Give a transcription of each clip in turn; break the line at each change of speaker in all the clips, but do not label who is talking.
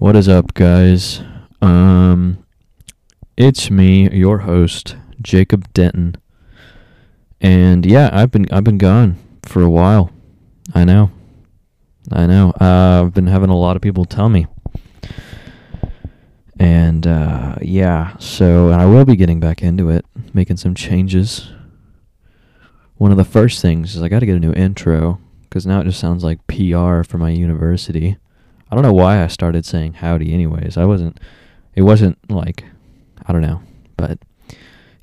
What is up, guys? Um, it's me, your host, Jacob Denton, and yeah, I've been I've been gone for a while. I know, I know. Uh, I've been having a lot of people tell me, and uh, yeah, so I will be getting back into it, making some changes. One of the first things is I got to get a new intro because now it just sounds like PR for my university. I don't know why I started saying howdy anyways. I wasn't it wasn't like I don't know, but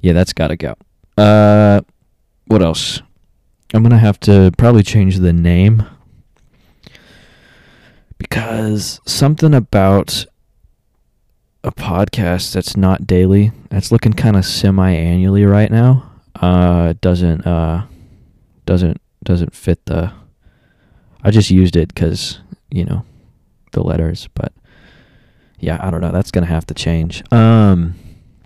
yeah, that's got to go. Uh what else? I'm going to have to probably change the name because something about a podcast that's not daily, that's looking kind of semi-annually right now. Uh doesn't uh doesn't doesn't fit the I just used it cuz, you know, the letters, but yeah, I don't know. That's gonna have to change. Um,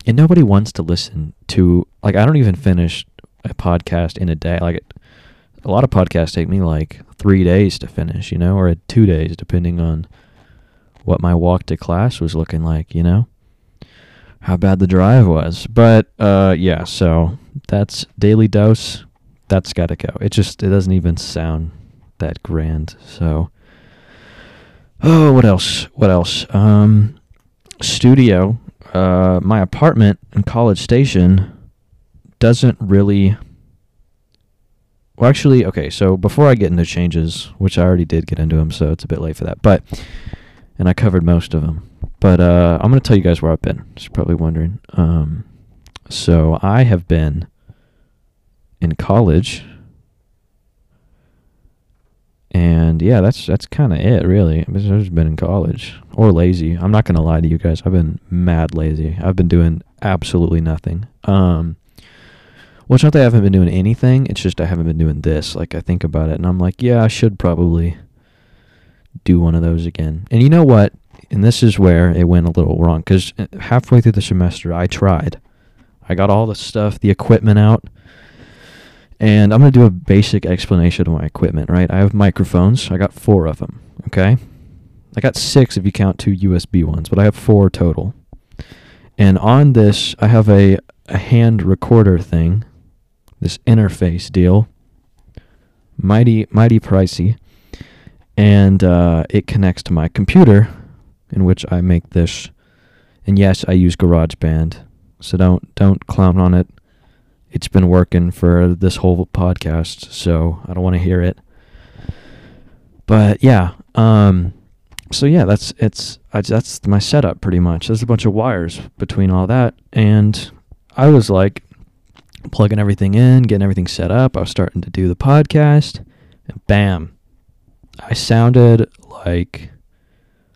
and nobody wants to listen to like I don't even finish a podcast in a day. Like a lot of podcasts take me like three days to finish, you know, or two days depending on what my walk to class was looking like, you know, how bad the drive was. But uh, yeah, so that's daily dose. That's got to go. It just it doesn't even sound that grand. So Oh, what else? What else? Um, studio. Uh, my apartment in College Station doesn't really. Well, actually, okay. So before I get into changes, which I already did get into them, so it's a bit late for that. But and I covered most of them. But uh, I'm gonna tell you guys where I've been. You're probably wondering. Um, so I have been in college and yeah, that's that's kind of it, really. I've just been in college or lazy. I'm not gonna lie to you guys. I've been mad lazy. I've been doing absolutely nothing. Um, well, it's not that I haven't been doing anything. It's just I haven't been doing this. Like I think about it, and I'm like, yeah, I should probably do one of those again. And you know what? And this is where it went a little wrong because uh, halfway through the semester, I tried. I got all the stuff, the equipment out and I'm going to do a basic explanation of my equipment, right? I have microphones. I got four of them, okay? I got six if you count two USB ones, but I have four total. And on this, I have a, a hand recorder thing, this interface deal. Mighty, mighty pricey. And uh, it connects to my computer, in which I make this. And yes, I use GarageBand, so don't don't clown on it it's been working for this whole podcast, so I don't want to hear it. But yeah, um, so yeah, that's it's I, that's my setup pretty much. There's a bunch of wires between all that, and I was like plugging everything in, getting everything set up. I was starting to do the podcast, and bam, I sounded like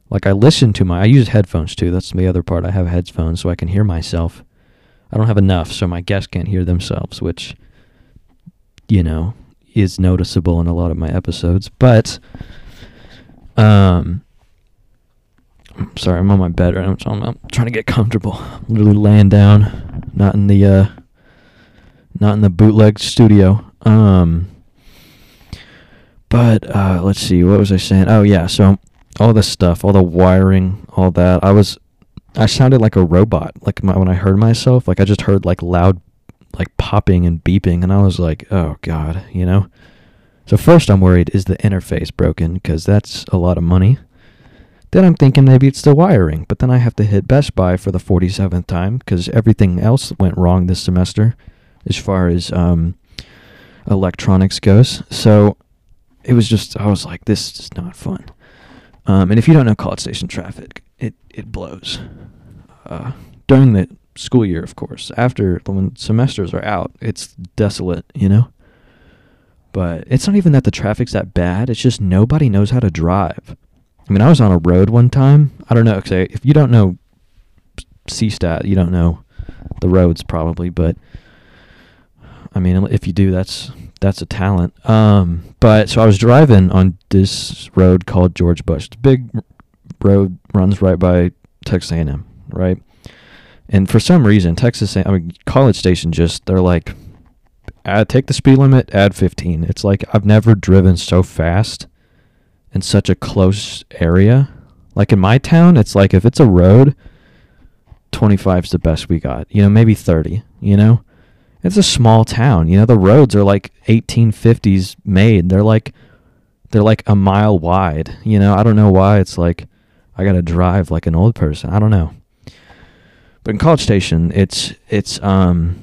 like I listened to my. I use headphones too. That's the other part. I have headphones so I can hear myself I don't have enough, so my guests can't hear themselves, which, you know, is noticeable in a lot of my episodes. But, um, I'm sorry, I'm on my bed right now. I'm, I'm trying to get comfortable. I'm literally laying down, not in the, uh, not in the bootleg studio. Um, but uh, let's see, what was I saying? Oh yeah, so all this stuff, all the wiring, all that. I was I sounded like a robot. Like my, when I heard myself, like I just heard like loud, like popping and beeping, and I was like, oh god, you know. So first, I'm worried is the interface broken because that's a lot of money. Then I'm thinking maybe it's the wiring, but then I have to hit Best Buy for the 47th time because everything else went wrong this semester, as far as um, electronics goes. So it was just I was like, this is not fun. Um, and if you don't know College Station traffic, it blows. Uh, during the school year, of course. After when semesters are out, it's desolate, you know. But it's not even that the traffic's that bad. It's just nobody knows how to drive. I mean, I was on a road one time. I don't know. Say if you don't know CStat, you don't know the roads probably. But I mean, if you do, that's that's a talent. Um, but so I was driving on this road called George Bush. It's a big road runs right by Texas A&M, right? And for some reason, Texas, I mean, College Station just they're like, add take the speed limit, add 15. It's like I've never driven so fast in such a close area. Like in my town, it's like if it's a road, 25 is the best we got. You know, maybe 30, you know? It's a small town. You know, the roads are like 1850s made. They're like they're like a mile wide. You know, I don't know why it's like I got to drive like an old person. I don't know. But in College Station, it's it's um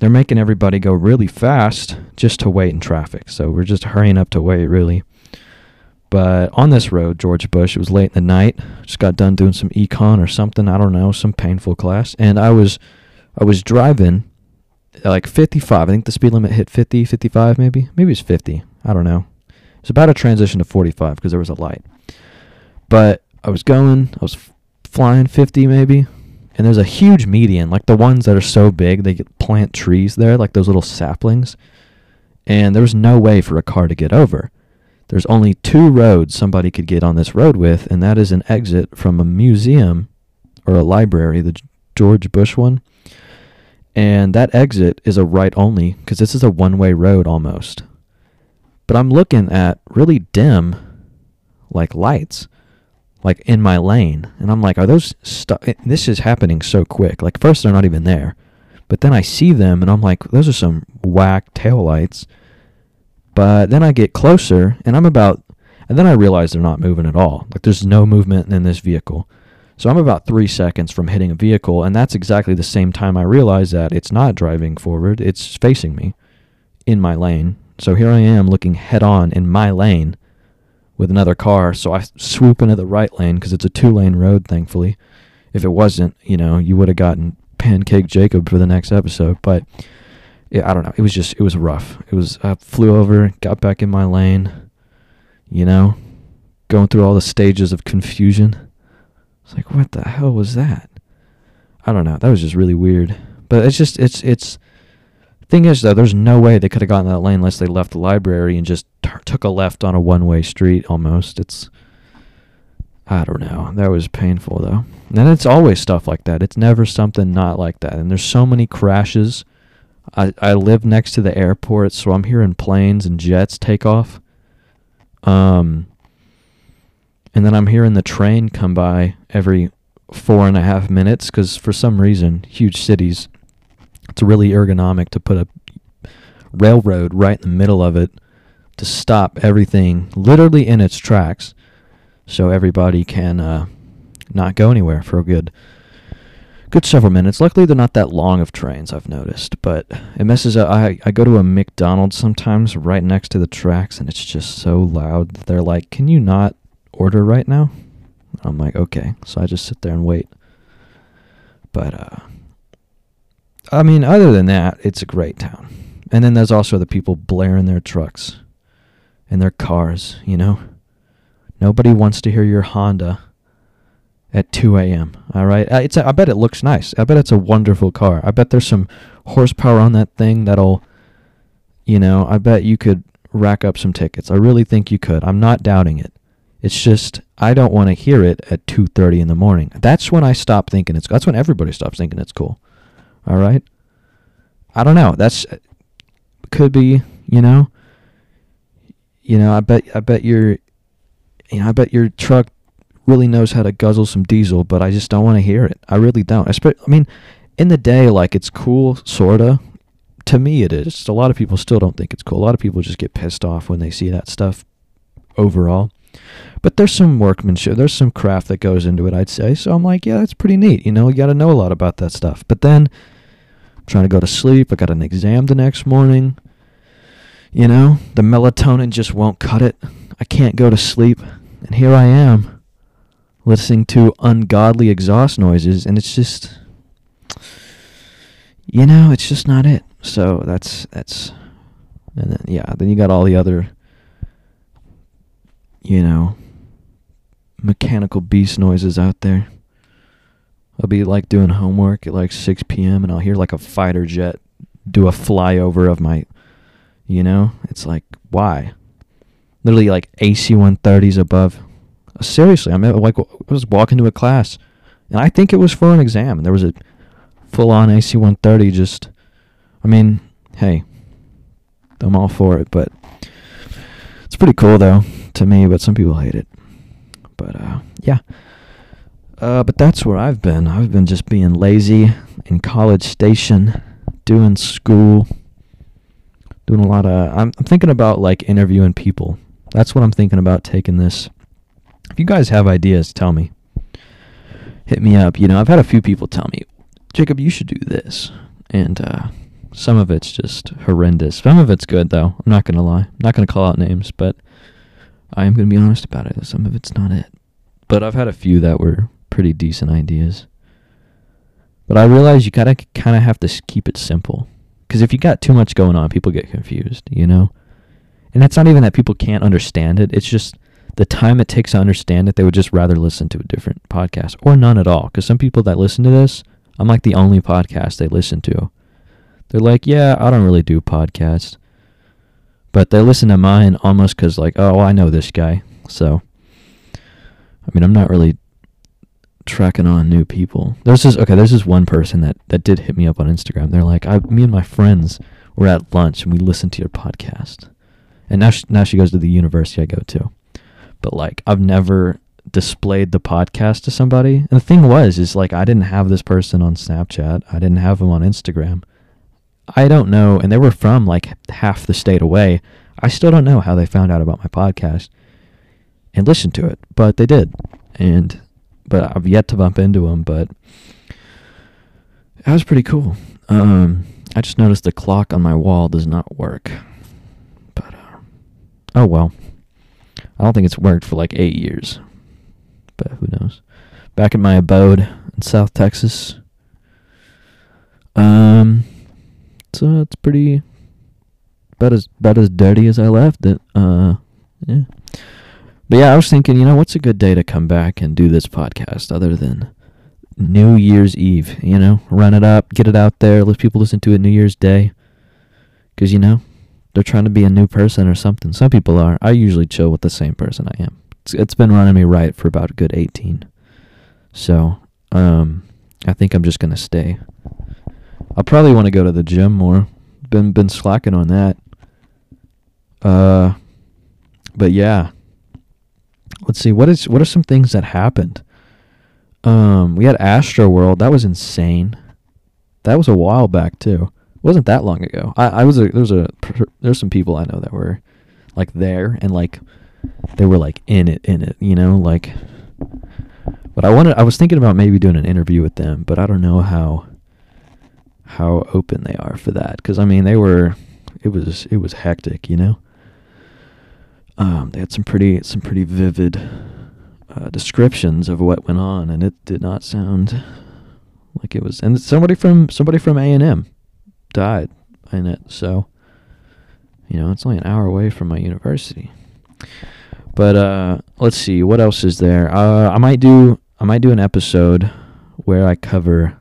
they're making everybody go really fast just to wait in traffic. So we're just hurrying up to wait really. But on this road, George Bush, it was late in the night. Just got done doing some econ or something. I don't know, some painful class. And I was I was driving like 55. I think the speed limit hit 50, 55 maybe. Maybe it's 50. I don't know. It's about a transition to 45 because there was a light. But I was going, I was f- flying 50 maybe, and there's a huge median, like the ones that are so big they plant trees there, like those little saplings. And there was no way for a car to get over. There's only two roads somebody could get on this road with, and that is an exit from a museum or a library, the George Bush one and that exit is a right only because this is a one way road almost. But I'm looking at really dim, like lights, like in my lane. And I'm like, are those stuck? This is happening so quick. Like, first, they're not even there. But then I see them and I'm like, those are some whack tail lights. But then I get closer and I'm about, and then I realize they're not moving at all. Like, there's no movement in this vehicle. So I'm about three seconds from hitting a vehicle, and that's exactly the same time I realize that it's not driving forward, it's facing me in my lane. So here I am looking head on in my lane with another car. So I swoop into the right lane because it's a two lane road, thankfully. If it wasn't, you know, you would have gotten Pancake Jacob for the next episode. But yeah, I don't know. It was just, it was rough. It was, I flew over, got back in my lane, you know, going through all the stages of confusion it's like, what the hell was that? I don't know. That was just really weird. But it's just, it's, it's, thing is though, there's no way they could have gotten that lane unless they left the library and just t- took a left on a one-way street almost. It's, I don't know. That was painful though. And it's always stuff like that. It's never something not like that. And there's so many crashes. I, I live next to the airport, so I'm hearing planes and jets take off. Um, and then I'm hearing the train come by every four and a half minutes because for some reason, huge cities, it's really ergonomic to put a railroad right in the middle of it to stop everything literally in its tracks so everybody can uh, not go anywhere for a good good several minutes. Luckily, they're not that long of trains, I've noticed, but it messes up. I, I go to a McDonald's sometimes right next to the tracks, and it's just so loud. They're like, Can you not order right now? I'm like, okay. So I just sit there and wait. But uh I mean, other than that, it's a great town. And then there's also the people blaring their trucks and their cars, you know? Nobody wants to hear your Honda at 2 a.m. All right, uh, it's a, I bet it looks nice. I bet it's a wonderful car. I bet there's some horsepower on that thing that'll, you know, I bet you could rack up some tickets. I really think you could. I'm not doubting it. It's just I don't want to hear it at 2:30 in the morning. That's when I stop thinking it's. That's when everybody stops thinking it's cool. All right. I don't know. That's could be. You know. You know. I bet. I bet your. You know. I bet your truck really knows how to guzzle some diesel, but I just don't want to hear it. I really don't. I, I mean, in the day, like it's cool, sorta. To me, it is. A lot of people still don't think it's cool. A lot of people just get pissed off when they see that stuff. Overall, but there's some workmanship, there's some craft that goes into it, I'd say. So I'm like, yeah, that's pretty neat. You know, you got to know a lot about that stuff. But then trying to go to sleep. I got an exam the next morning. You know, the melatonin just won't cut it. I can't go to sleep. And here I am listening to ungodly exhaust noises and it's just you know, it's just not it. So that's that's and then yeah, then you got all the other you know, mechanical beast noises out there. I'll be like doing homework at like 6 p.m. and I'll hear like a fighter jet do a flyover of my, you know, it's like, why? Literally like AC 130s above. Seriously, I mean, like, I was walking to a class and I think it was for an exam. And there was a full on AC 130 just, I mean, hey, I'm all for it, but it's pretty cool though to me, but some people hate it. But uh, yeah, Uh, but that's where I've been. I've been just being lazy in College Station, doing school, doing a lot of. I'm, I'm thinking about like interviewing people. That's what I'm thinking about taking this. If you guys have ideas, tell me. Hit me up. You know, I've had a few people tell me, Jacob, you should do this, and uh, some of it's just horrendous. Some of it's good though. I'm not gonna lie. I'm not gonna call out names, but I am gonna be honest about it. Some of it's not it. But I've had a few that were pretty decent ideas. But I realize you gotta kind of have to keep it simple, because if you got too much going on, people get confused. You know, and it's not even that people can't understand it. It's just the time it takes to understand it. They would just rather listen to a different podcast or none at all. Because some people that listen to this, I'm like the only podcast they listen to. They're like, yeah, I don't really do podcasts. But they listen to mine almost because, like, oh, I know this guy. So, I mean, I'm not really tracking on new people. There's this, okay, there's this one person that, that did hit me up on Instagram. They're like, I, me and my friends were at lunch and we listened to your podcast. And now she, now she goes to the university I go to. But, like, I've never displayed the podcast to somebody. And the thing was, is like, I didn't have this person on Snapchat, I didn't have him on Instagram. I don't know, and they were from like half the state away. I still don't know how they found out about my podcast and listened to it, but they did. And but I've yet to bump into him. but that was pretty cool. Um, I just noticed the clock on my wall does not work. But uh, oh well. I don't think it's worked for like 8 years. But who knows. Back at my abode in South Texas. Um so it's pretty about as about as dirty as I left it. Uh, yeah. But yeah, I was thinking, you know, what's a good day to come back and do this podcast other than New Year's Eve? You know, run it up, get it out there, let people listen to it New Year's Day. Because, you know, they're trying to be a new person or something. Some people are. I usually chill with the same person I am. It's, it's been running me right for about a good 18. So, um, I think I'm just going to stay. I'll probably want to go to the gym more. Been been slacking on that. Uh, but yeah. Let's see what is what are some things that happened. Um, we had Astro World. That was insane. That was a while back too. It wasn't that long ago. I, I was a, there was a there's some people I know that were like there and like they were like in it in it, you know, like but I wanted I was thinking about maybe doing an interview with them, but I don't know how how open they are for that because I mean they were it was it was hectic you know um, they had some pretty some pretty vivid uh, descriptions of what went on and it did not sound like it was and somebody from somebody from A&M died in it so you know it's only an hour away from my university but uh, let's see what else is there uh, I might do I might do an episode where I cover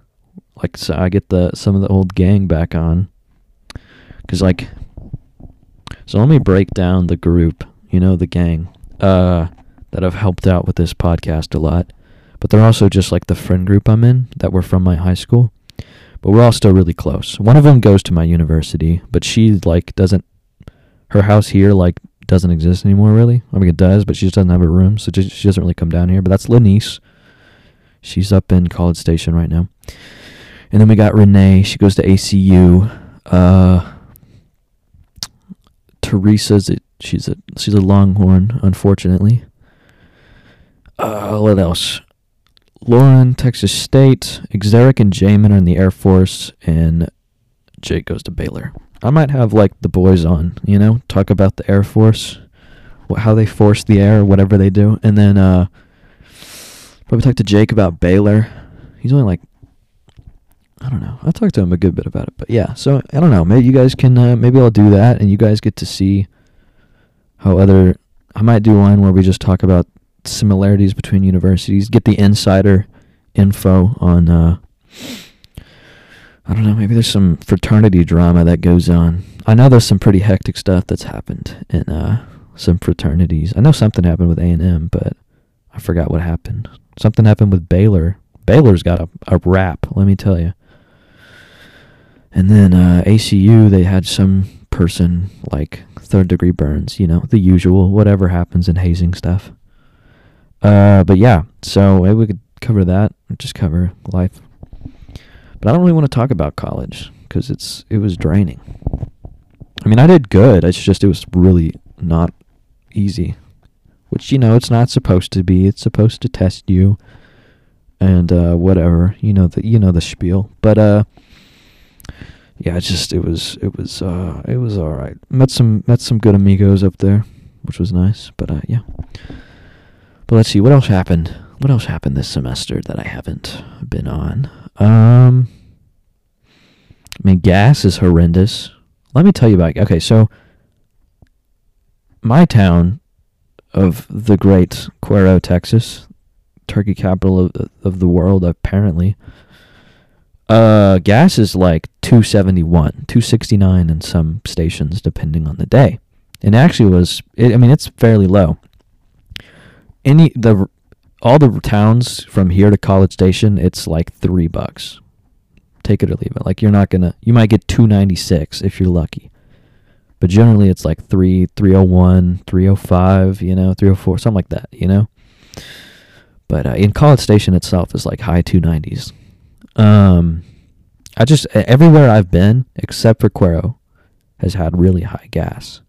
like so I get the some of the old gang back on. Cause like, so let me break down the group. You know the gang uh, that have helped out with this podcast a lot, but they're also just like the friend group I'm in that were from my high school. But we're all still really close. One of them goes to my university, but she like doesn't. Her house here like doesn't exist anymore really. I mean it does, but she just doesn't have a room, so just, she doesn't really come down here. But that's Lenice. She's up in College Station right now. And then we got Renee. She goes to ACU. Uh, Teresa's a, she's a she's a Longhorn, unfortunately. Uh, what else? Lauren, Texas State. Xeric and Jamin are in the Air Force, and Jake goes to Baylor. I might have like the boys on, you know, talk about the Air Force, how they force the air, whatever they do, and then uh, probably talk to Jake about Baylor. He's only like I don't know. I talked to him a good bit about it. But yeah, so I don't know. Maybe you guys can. Uh, maybe I'll do that, and you guys get to see how other. I might do one where we just talk about similarities between universities, get the insider info on. Uh, I don't know. Maybe there's some fraternity drama that goes on. I know there's some pretty hectic stuff that's happened in uh, some fraternities. I know something happened with A and M, but I forgot what happened. Something happened with Baylor. Baylor's got a, a rap, let me tell you. And then uh, ACU, they had some person like third degree burns, you know, the usual, whatever happens in hazing stuff. Uh, but yeah, so maybe we could cover that. Just cover life. But I don't really want to talk about college because it's it was draining. I mean, I did good. It's just it was really not easy. Which you know, it's not supposed to be. It's supposed to test you and uh, whatever. You know the you know the spiel. But uh, yeah, just it was it was uh, it was all right. Met some met some good amigos up there, which was nice. But uh, yeah. But let's see what else happened. What else happened this semester that I haven't been on? Um, I mean, gas is horrendous. Let me tell you about. Okay, so my town of the great Cuero, Texas, turkey capital of, of the world, apparently. Uh, gas is like 271, 269 in some stations, depending on the day. And actually was, it, I mean, it's fairly low. Any, the, all the towns from here to College Station, it's like three bucks. Take it or leave it. Like you're not gonna, you might get 296 if you're lucky. But generally it's like 3, 301, 305, you know, 304, something like that, you know? But uh, in College Station itself is like high 290s. Um, I just everywhere I've been except for Cuero has had really high gas.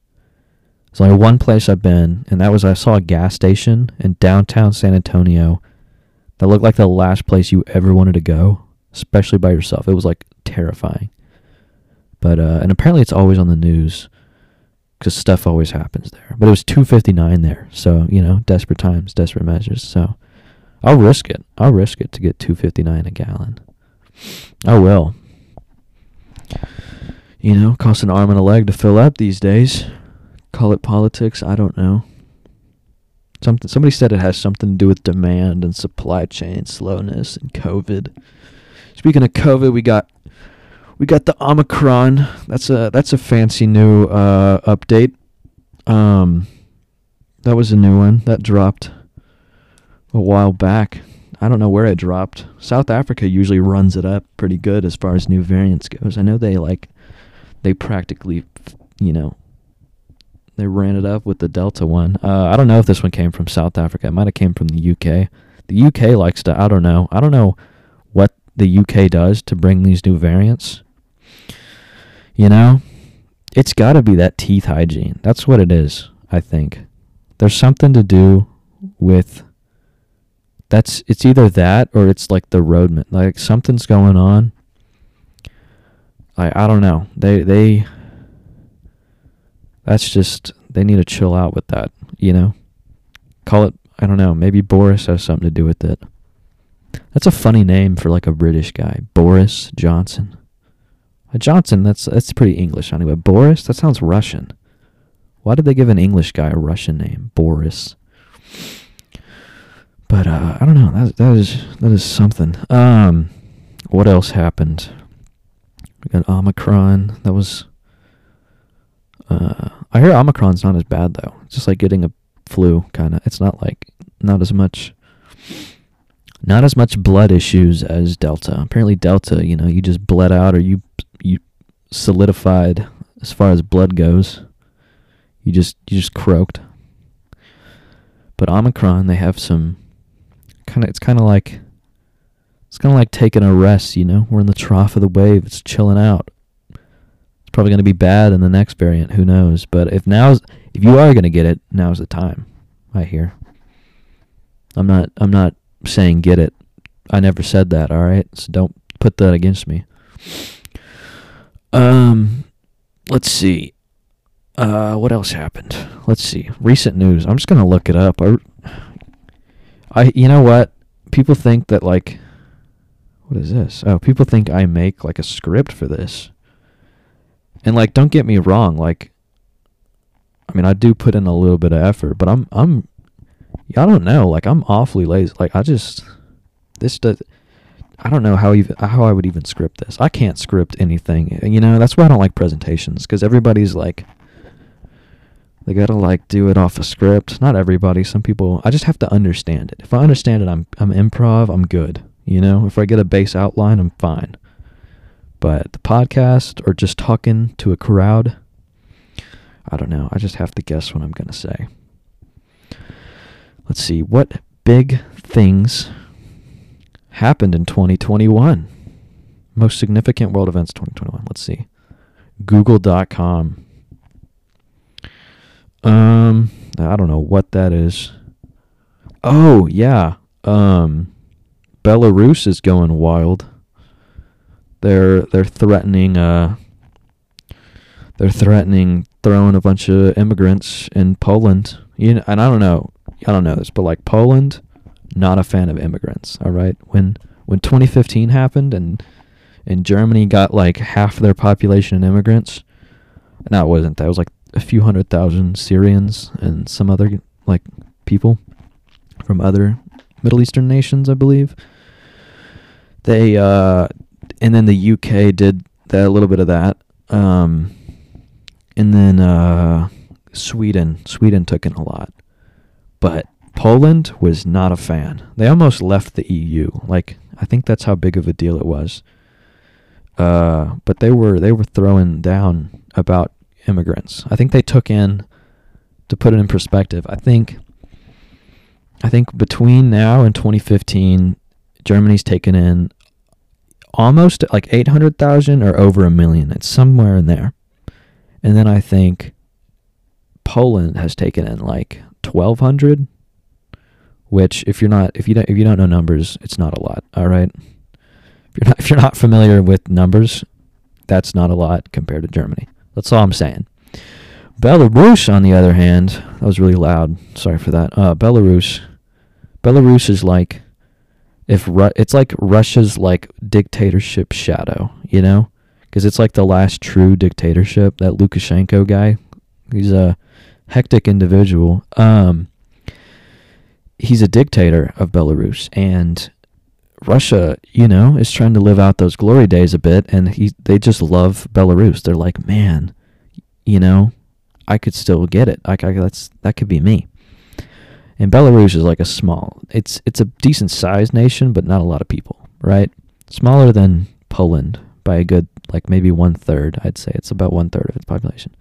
It's only one place I've been, and that was I saw a gas station in downtown San Antonio that looked like the last place you ever wanted to go, especially by yourself. It was like terrifying. But uh, and apparently it's always on the news because stuff always happens there. But it was 259 there, so you know, desperate times, desperate measures. So I'll risk it. I'll risk it to get 259 a gallon. I will. You know, costs an arm and a leg to fill up these days. Call it politics, I don't know. Something somebody said it has something to do with demand and supply chain slowness and COVID. Speaking of COVID, we got we got the Omicron. That's a that's a fancy new uh, update. Um, that was a new one that dropped a while back. I don't know where it dropped. South Africa usually runs it up pretty good as far as new variants goes. I know they like they practically, you know, they ran it up with the Delta one. Uh, I don't know if this one came from South Africa. It might have came from the UK. The UK likes to. I don't know. I don't know what the UK does to bring these new variants. You know, it's got to be that teeth hygiene. That's what it is. I think there's something to do with that's it's either that or it's like the roadman. Like something's going on. I I don't know. They they that's just they need to chill out with that, you know? Call it I don't know, maybe Boris has something to do with it. That's a funny name for like a British guy. Boris Johnson. A Johnson, that's that's pretty English anyway. Boris, that sounds Russian. Why did they give an English guy a Russian name? Boris. But uh, I don't know. That that is that is something. Um, what else happened? We got Omicron. That was. Uh, I hear Omicron's not as bad though. It's just like getting a flu, kind of. It's not like not as much. Not as much blood issues as Delta. Apparently, Delta, you know, you just bled out or you you solidified as far as blood goes. You just you just croaked. But Omicron, they have some kind of it's kind of like it's kind of like taking a rest, you know. We're in the trough of the wave. It's chilling out. It's probably going to be bad in the next variant. Who knows? But if now's if you are going to get it, now's the time. I hear. I'm not. I'm not saying get it. I never said that. All right. So don't put that against me. Um, let's see. Uh, what else happened? Let's see. Recent news. I'm just gonna look it up. I, I, you know what? People think that like, what is this? Oh, people think I make like a script for this. And like, don't get me wrong. Like, I mean, I do put in a little bit of effort, but I'm, I'm, I don't know. Like, I'm awfully lazy. Like, I just, this does. I don't know how even how I would even script this. I can't script anything. You know, that's why I don't like presentations because everybody's like they gotta like do it off a script. Not everybody. Some people. I just have to understand it. If I understand it, I'm I'm improv. I'm good. You know. If I get a base outline, I'm fine. But the podcast or just talking to a crowd, I don't know. I just have to guess what I'm gonna say. Let's see. What big things happened in 2021. Most significant world events 2021. Let's see. Google.com. Um, I don't know what that is. Oh, yeah. Um, Belarus is going wild. They're they're threatening uh they're threatening throwing a bunch of immigrants in Poland. You know, and I don't know, I don't know this, but like Poland, not a fan of immigrants. All right, when when 2015 happened and and Germany got like half their population in immigrants, no, it wasn't. That was like a few hundred thousand Syrians and some other like people from other Middle Eastern nations, I believe. They uh, and then the UK did that a little bit of that. Um, and then uh, Sweden, Sweden took in a lot, but Poland was not a fan. They almost left the EU. Like I think that's how big of a deal it was. Uh, but they were they were throwing down about immigrants. I think they took in to put it in perspective. I think I think between now and 2015, Germany's taken in almost like 800,000 or over a million. It's somewhere in there. And then I think Poland has taken in like 1200 which if you're not if you don't if you don't know numbers, it's not a lot, all right? If you're not if you're not familiar with numbers, that's not a lot compared to Germany. That's all I'm saying. Belarus, on the other hand, that was really loud. Sorry for that. Uh, Belarus, Belarus is like if Ru- it's like Russia's like dictatorship shadow, you know, because it's like the last true dictatorship. That Lukashenko guy, he's a hectic individual. Um, he's a dictator of Belarus, and Russia, you know, is trying to live out those glory days a bit, and he they just love Belarus. They're like, man, you know, I could still get it. Like, that's that could be me. And Belarus is like a small. It's it's a decent sized nation, but not a lot of people, right? Smaller than Poland by a good like maybe one third. I'd say it's about one third of its population.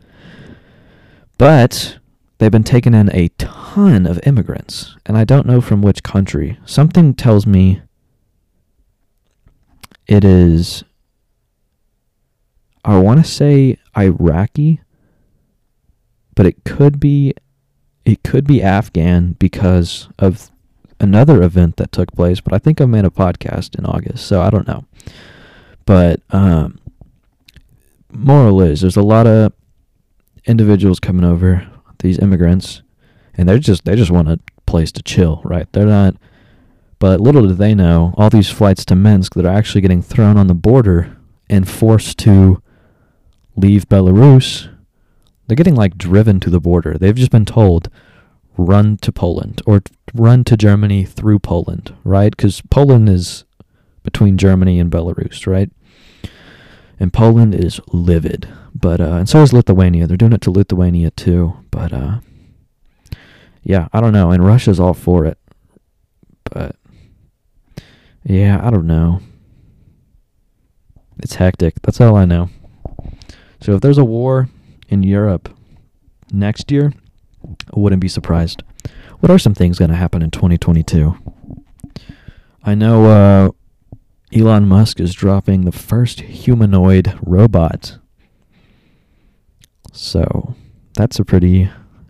But they've been taking in a ton of immigrants, and I don't know from which country. Something tells me it is. I want to say Iraqi, but it could be it could be Afghan because of another event that took place, but I think I made a podcast in August, so I don't know. But um, moral is there's a lot of individuals coming over, these immigrants, and they're just they just want a place to chill, right? They're not but little do they know, all these flights to Minsk that are actually getting thrown on the border and forced to leave Belarus they're getting like driven to the border. They've just been told run to Poland or run to Germany through Poland, right? Because Poland is between Germany and Belarus, right? And Poland is livid, but uh, and so is Lithuania. They're doing it to Lithuania too, but uh, yeah, I don't know. And Russia's all for it, but yeah, I don't know. It's hectic. That's all I know. So if there's a war in Europe next year, I wouldn't be surprised. What are some things going to happen in 2022? I know uh, Elon Musk is dropping the first humanoid robot. So that's a pretty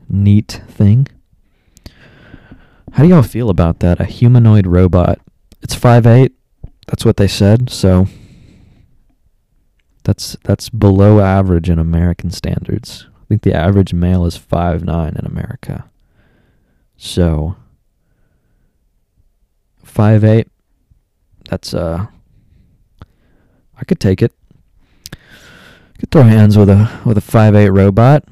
neat thing. How do y'all feel about that? A humanoid robot. It's five eight. That's what they said. So that's that's below average in American standards. I think the average male is five nine in America. So five eight. That's uh I could take it. Could throw hands with a with a five eight robot.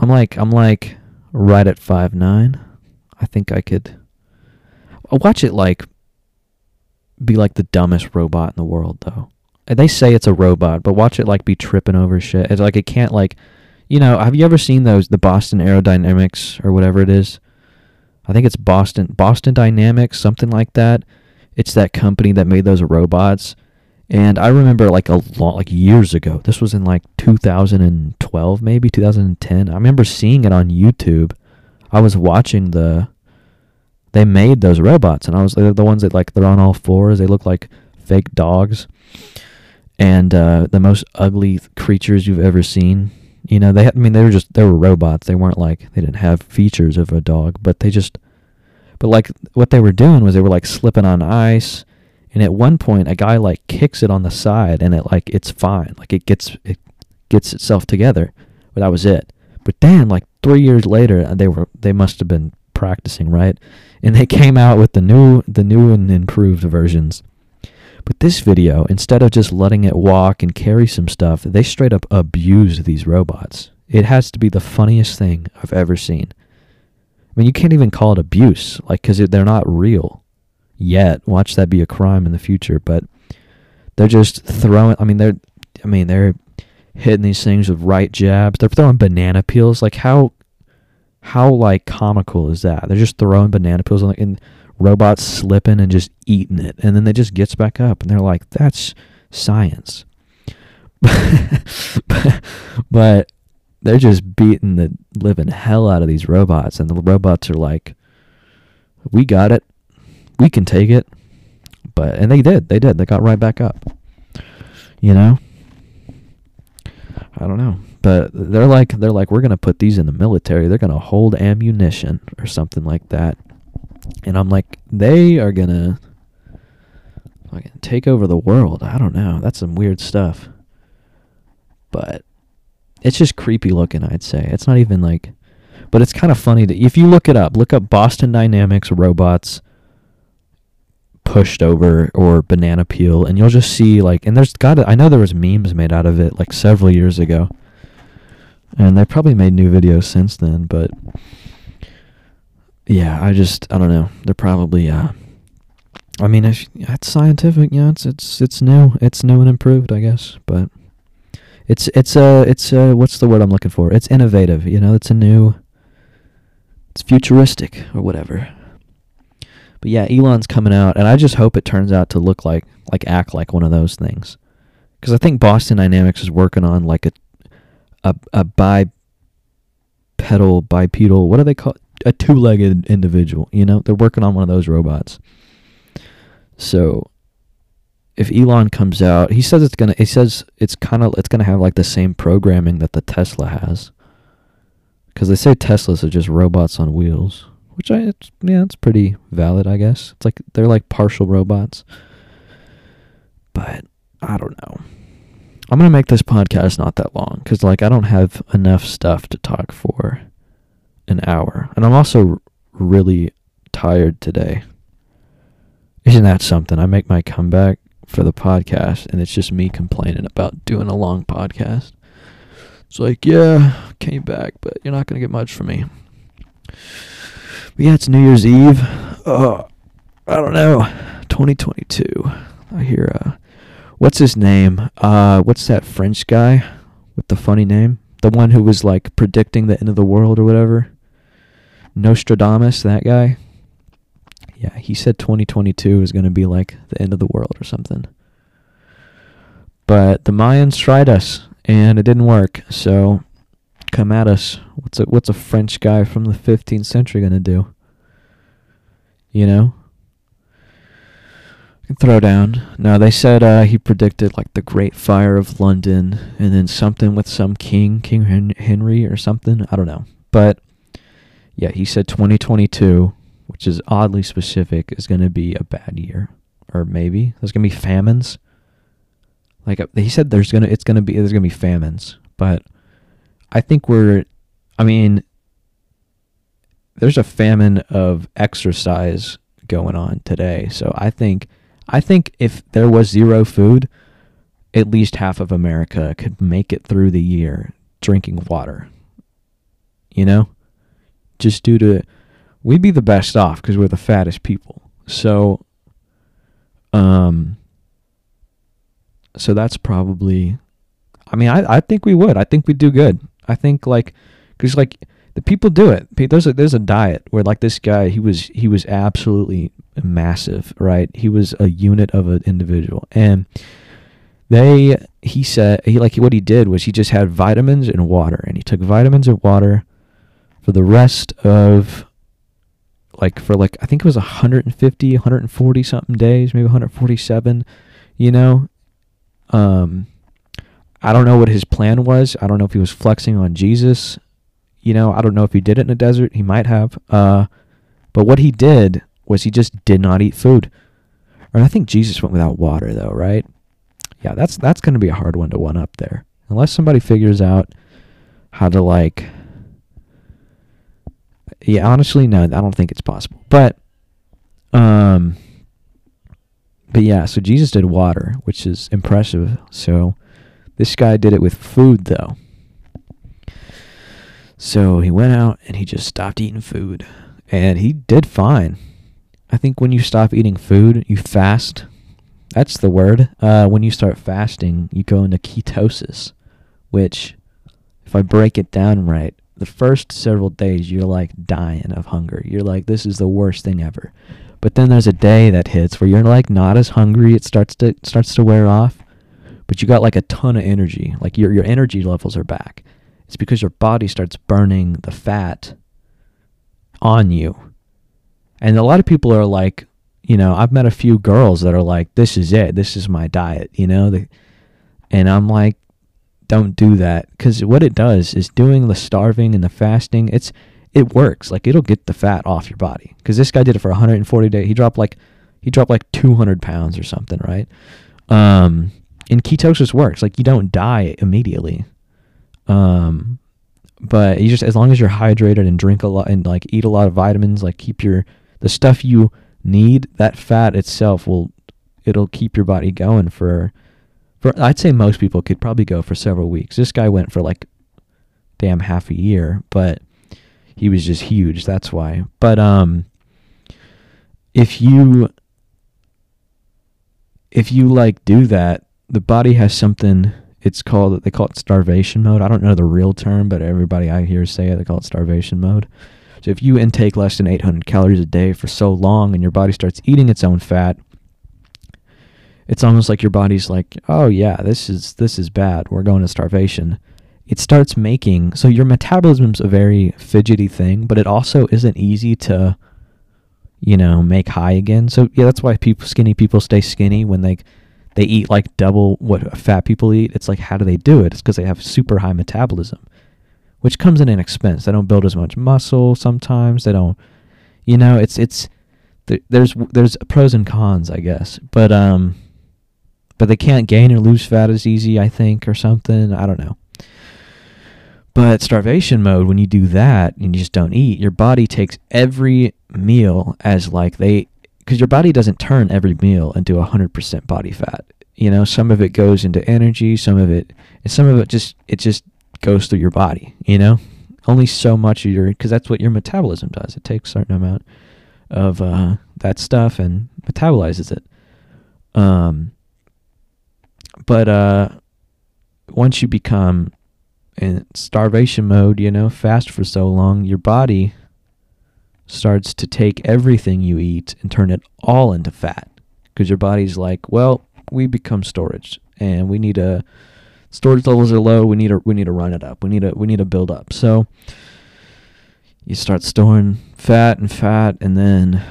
I'm like I'm like right at five nine. I think I could watch it like be like the dumbest robot in the world though uh, they say it's a robot, but watch it like be tripping over shit. It's like it can't like, you know. Have you ever seen those the Boston Aerodynamics or whatever it is? I think it's Boston Boston Dynamics, something like that. It's that company that made those robots. And I remember like a lot, like years ago. This was in like 2012, maybe 2010. I remember seeing it on YouTube. I was watching the they made those robots, and I was they're the ones that like they're on all fours. They look like fake dogs, and uh, the most ugly creatures you've ever seen. You know, they had, I mean, they were just they were robots. They weren't like they didn't have features of a dog, but they just, but like what they were doing was they were like slipping on ice, and at one point a guy like kicks it on the side, and it like it's fine, like it gets it gets itself together, but that was it. But then like three years later, they were they must have been practicing right, and they came out with the new the new and improved versions. But this video, instead of just letting it walk and carry some stuff, they straight up abused these robots. It has to be the funniest thing I've ever seen. I mean, you can't even call it abuse, like, because they're not real yet. Watch that be a crime in the future, but they're just throwing. I mean, they're, I mean, they're hitting these things with right jabs. They're throwing banana peels. Like, how, how like comical is that? They're just throwing banana peels, and robots slipping and just eating it and then they just gets back up and they're like that's science. But they're just beating the living hell out of these robots and the robots are like we got it. We can take it. But and they did. They did. They got right back up. You know? I don't know but they're like they're like we're to put these in the military they're to hold ammunition or something like that and I'm like, they are gonna take over the world. I don't know. That's some weird stuff. But it's just creepy looking, I'd say. It's not even like but it's kind of funny that if you look it up, look up Boston Dynamics robots pushed over or banana peel and you'll just see like and there's got I know there was memes made out of it like several years ago. And they probably made new videos since then, but yeah, I just I don't know. They're probably uh I mean, if it's scientific, yeah, it's it's it's new. It's new and improved, I guess, but it's it's uh it's uh what's the word I'm looking for? It's innovative, you know, it's a new it's futuristic or whatever. But yeah, Elon's coming out and I just hope it turns out to look like like act like one of those things. Cuz I think Boston Dynamics is working on like a a a bipedal bipedal, what do they call a two-legged individual. You know, they're working on one of those robots. So if Elon comes out, he says it's gonna. He says it's kind of it's gonna have like the same programming that the Tesla has. Because they say Teslas are just robots on wheels, which I it's, yeah, it's pretty valid, I guess. It's like they're like partial robots. But I don't know. I'm gonna make this podcast not that long because like I don't have enough stuff to talk for an hour. And I'm also really tired today. Isn't that something? I make my comeback for the podcast and it's just me complaining about doing a long podcast. It's like, yeah, came back, but you're not going to get much from me. But yeah, it's New Year's Eve. Oh, I don't know. 2022. I hear, uh, what's his name? Uh, what's that French guy with the funny name? The one who was like predicting the end of the world or whatever? Nostradamus, that guy. Yeah, he said 2022 is going to be like the end of the world or something. But the Mayans tried us and it didn't work. So come at us. What's a what's a French guy from the 15th century going to do? You know? Throw down. No, they said uh, he predicted like the Great Fire of London and then something with some king, King Henry or something. I don't know. But yeah, he said 2022, which is oddly specific, is going to be a bad year, or maybe there's going to be famines. Like uh, he said, there's gonna it's gonna be there's gonna be famines, but I think we're, I mean, there's a famine of exercise going on today. So I think I think if there was zero food, at least half of America could make it through the year drinking water. You know? just due to we'd be the best off because we're the fattest people. So, um, so that's probably. I mean, I I think we would. I think we'd do good. I think like, cause like the people do it. There's a there's a diet where like this guy he was he was absolutely massive, right? He was a unit of an individual, and they he said he like what he did was he just had vitamins and water, and he took vitamins and water for the rest of like for like I think it was 150, 140 something days, maybe 147. You know, um, I don't know what his plan was. I don't know if he was flexing on Jesus. You know, I don't know if he did it in a desert. He might have. Uh, but what he did was he just did not eat food. And I think Jesus went without water though, right? Yeah, that's that's going to be a hard one to one up there. Unless somebody figures out how to like yeah, honestly no, I don't think it's possible. But um but yeah, so Jesus did water, which is impressive. So this guy did it with food though. So he went out and he just stopped eating food. And he did fine. I think when you stop eating food, you fast. That's the word. Uh, when you start fasting, you go into ketosis, which, if I break it down right, the first several days you're like dying of hunger. You're like, this is the worst thing ever. But then there's a day that hits where you're like not as hungry. It starts to starts to wear off, but you got like a ton of energy. Like your your energy levels are back. It's because your body starts burning the fat on you. And a lot of people are like, you know, I've met a few girls that are like, this is it. This is my diet, you know? And I'm like, don't do that because what it does is doing the starving and the fasting. It's it works. Like it'll get the fat off your body because this guy did it for 140 days. He dropped like he dropped like 200 pounds or something, right? Um, and ketosis works. Like you don't die immediately. Um, but you just as long as you're hydrated and drink a lot and like eat a lot of vitamins, like keep your the stuff you need, that fat itself will it'll keep your body going for for I'd say most people could probably go for several weeks. This guy went for like damn half a year, but he was just huge, that's why. But um if you if you like do that, the body has something it's called they call it starvation mode. I don't know the real term, but everybody I hear say it, they call it starvation mode. So if you intake less than 800 calories a day for so long and your body starts eating its own fat, it's almost like your body's like, "Oh yeah, this is this is bad. We're going to starvation." It starts making so your metabolism's a very fidgety thing, but it also isn't easy to you know, make high again. So yeah, that's why people skinny people stay skinny when they they eat like double what fat people eat. It's like how do they do it? It's because they have super high metabolism, which comes in an expense. They don't build as much muscle sometimes. They don't, you know, it's it's there's there's pros and cons, I guess. But um, but they can't gain or lose fat as easy, I think, or something. I don't know. But starvation mode, when you do that and you just don't eat, your body takes every meal as like they, because your body doesn't turn every meal into 100% body fat. You know, some of it goes into energy, some of it, and some of it just, it just goes through your body, you know? Only so much of your, because that's what your metabolism does. It takes a certain amount of uh, that stuff and metabolizes it. Um, but uh, once you become in starvation mode, you know, fast for so long, your body starts to take everything you eat and turn it all into fat because your body's like, well, we become storage and we need a storage levels are low. We need to we need to run it up. We need to we need to build up. So you start storing fat and fat, and then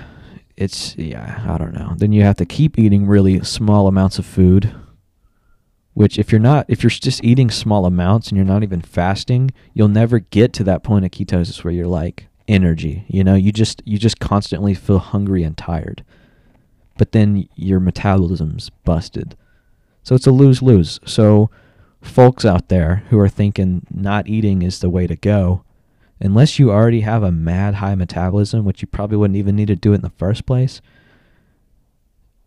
it's yeah, I don't know. Then you have to keep eating really small amounts of food which if you're not if you're just eating small amounts and you're not even fasting you'll never get to that point of ketosis where you're like energy you know you just you just constantly feel hungry and tired but then your metabolism's busted so it's a lose-lose so folks out there who are thinking not eating is the way to go unless you already have a mad high metabolism which you probably wouldn't even need to do it in the first place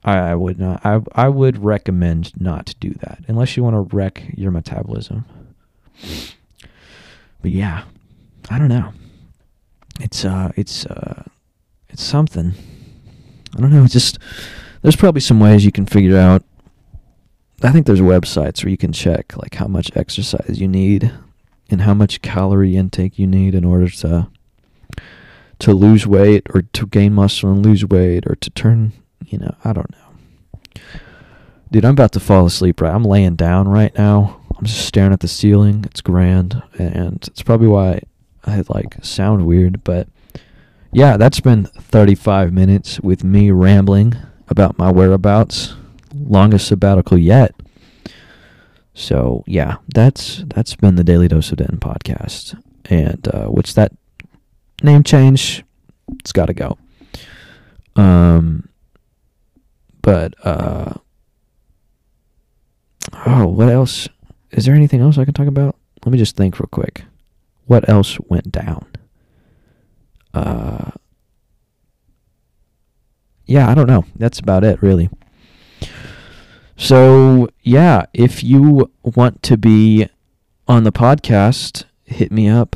I, I would not. I I would recommend not to do that unless you want to wreck your metabolism. But yeah, I don't know. It's uh, it's uh, it's something. I don't know. It's just there's probably some ways you can figure out. I think there's websites where you can check like how much exercise you need and how much calorie intake you need in order to to lose weight or to gain muscle and lose weight or to turn you know, I don't know. Dude, I'm about to fall asleep, right? I'm laying down right now. I'm just staring at the ceiling. It's grand. And it's probably why I like sound weird, but yeah, that's been 35 minutes with me rambling about my whereabouts. Longest sabbatical yet. So yeah, that's that's been the Daily Dose of Denton podcast, and uh, which that name change, it's got to go. Um, but uh, oh, what else? Is there anything else I can talk about? Let me just think real quick. What else went down? Uh, yeah, I don't know. That's about it, really. So, yeah, if you want to be on the podcast, hit me up.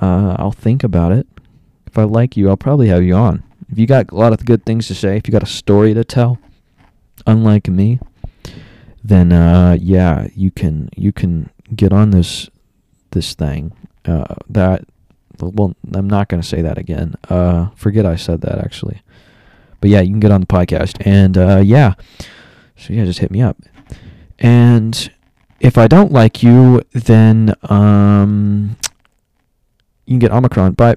Uh, I'll think about it. If I like you, I'll probably have you on. If you got a lot of good things to say, if you got a story to tell, unlike me, then uh, yeah, you can you can get on this this thing. Uh, that well, I'm not gonna say that again. Uh, forget I said that actually. But yeah, you can get on the podcast, and uh, yeah, so yeah, just hit me up. And if I don't like you, then um, you can get Omicron. Bye.